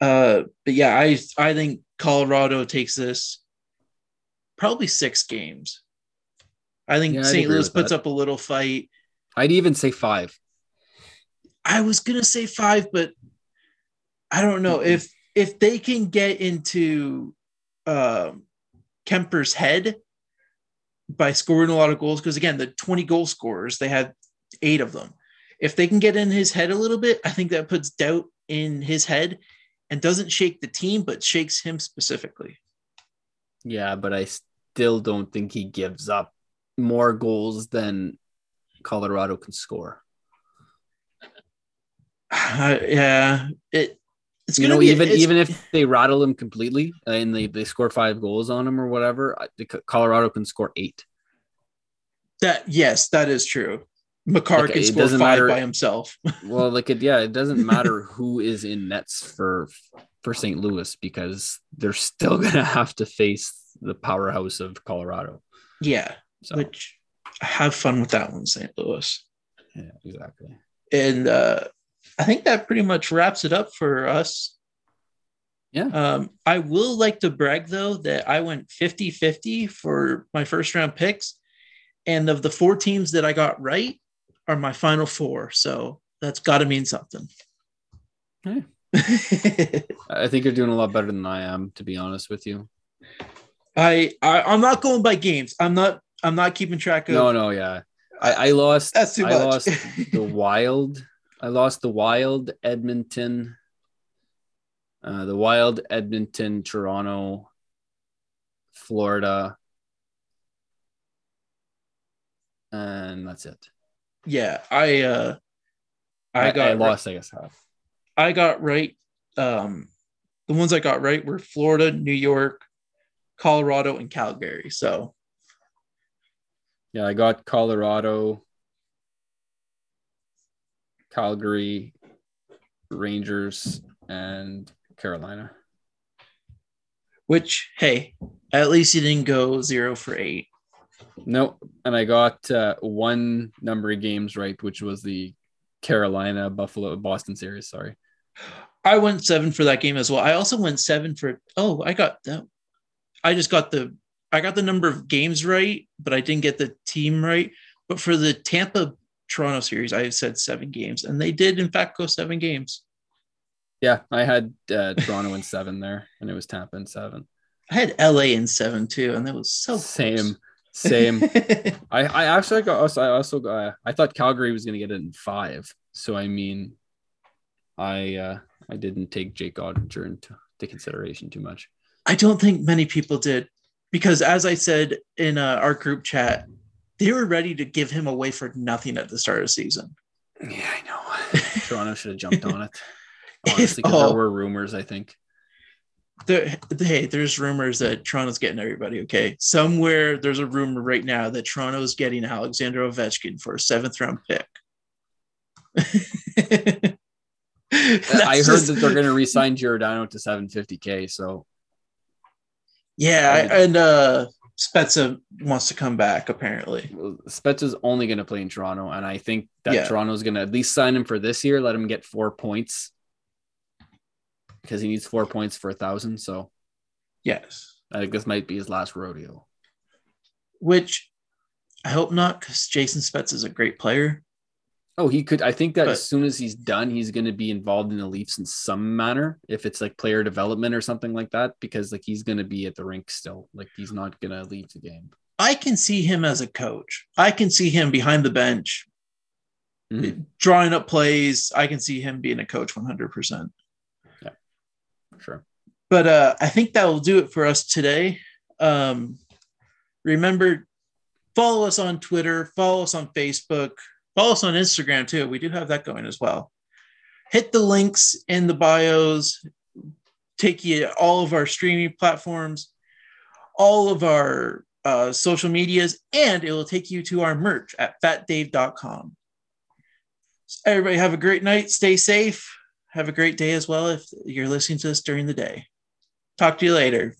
Uh, but yeah, I I think Colorado takes this probably six games. I think Yeah, St. Louis puts that. up a little fight. I'd even say five. I was gonna say five, but I don't know if if they can get into um, Kuemper's head by scoring a lot of goals. Because again, the twenty goal scorers they had eight of them. If they can get in his head a little bit, I think that puts doubt in his head and doesn't shake the team, but shakes him specifically. Yeah, but I still don't think he gives up more goals than Colorado can score. Uh, yeah, it. It's you gonna know, be- even even if they rattle him completely and they, they score five goals on him or whatever, I- the Co- Colorado can score eight. that yes, that is true. Makar Like, can score five matter- by himself. Well, like it, yeah, it doesn't matter who is in nets for for St. Louis because they're still gonna have to face the powerhouse of Colorado. yeah, So which have fun with that one, St. Louis. yeah, exactly. And uh, I think that pretty much wraps it up for us. Yeah. Um, I will like to brag though that I went 50 50 for my first round picks. And of the four teams that I got right are my final four. So that's got to mean something. Hey. I think you're doing a lot better than I am, to be honest with you. I, I I'm not going by games. I'm not I'm not keeping track of. No, no, yeah. I, I lost. That's too I lost the Wild. I lost the Wild, Edmonton, uh, the Wild, Edmonton, Toronto, Florida, and that's it. yeah, I uh I, got I lost. I guess half. I got right. Um, the ones I got right were Florida, New York, Colorado, and Calgary. So Yeah, I got Colorado, Calgary, Rangers, and Carolina. which hey, at least you didn't go zero for eight. No, and I got uh, one number of games right, which was the Carolina Buffalo Boston series. Sorry. I went seven for that game as well. I also went seven for oh, I got that. I just got the I got the number of games right, but I didn't get the team right. But for the Tampa Toronto series, I said seven games, and they did in fact go seven games. Yeah, I had uh, Toronto in seven there, and it was Tampa in seven. I had LA in seven too, and that was so Same, same. I, I actually got also I also got, I thought Calgary was going to get it in five. So I mean, I uh, I didn't take Jake Oettinger into, into consideration too much. I don't think many people did because, as I said in uh, our group chat, they were ready to give him away for nothing at the start of the season. Yeah, I know. Toronto should have jumped on it. Honestly, oh. there were rumors. I think. There, hey, there's rumors that Toronto's getting everybody. Okay, somewhere there's a rumor right now that Toronto's getting Alexander Ovechkin for a seventh round pick. I heard that they're going to re-sign Giordano to 750k. So Yeah, I- and uh Spezza wants to come back apparently. Spets is only going to play in Toronto, and I think that Yeah. Toronto's going to at least sign him for this year. Let him get four points because he needs four points for a thousand. So Yes, I think this might be his last rodeo. which I hope not because Jason Spezza is a great player. Oh, he could. I think that But- as soon as he's done, he's going to be involved in the Leafs in some manner, if it's like player development or something like that, because like he's going to be at the rink still. Like he's not going to leave the game. I can see him as a coach. I can see him behind the bench Mhm. drawing up plays. I can see him being a coach 100%. Yeah, sure. But uh, I think that will do it for us today. Um, remember, follow us on Twitter, follow us on Facebook, follow us on Instagram too. We do have that going as well. Hit the links in the bios, take you all of our streaming platforms, all of our uh, social medias, and it will take you to our merch at fatdave.com. Everybody have a great night. Stay safe. Have a great day as well if you're listening to this during the day. Talk to you later.